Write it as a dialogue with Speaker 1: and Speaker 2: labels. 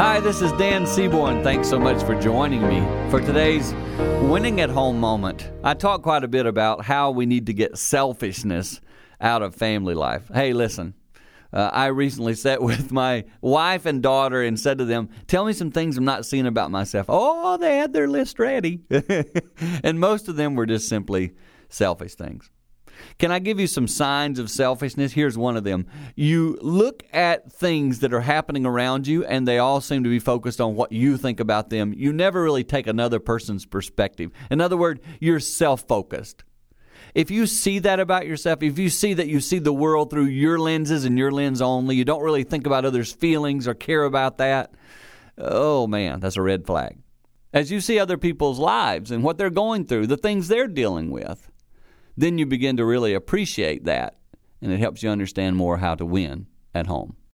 Speaker 1: Hi, this is Dan Seaborn. Thanks so much for joining me for today's winning at home moment. I talk quite a bit about how we need to get selfishness out of family life. Hey, listen. Uh, I recently sat with my wife and daughter and said to them, Tell me some things I'm not seeing about myself. Oh, they had their list ready. and most of them were just simply selfish things. Can I give you some signs of selfishness? Here's one of them. You look at things that are happening around you, and they all seem to be focused on what you think about them. You never really take another person's perspective. In other words, you're self focused. If you see that about yourself, if you see that you see the world through your lenses and your lens only, you don't really think about others' feelings or care about that, oh man, that's a red flag. As you see other people's lives and what they're going through, the things they're dealing with, then you begin to really appreciate that, and it helps you understand more how to win at home.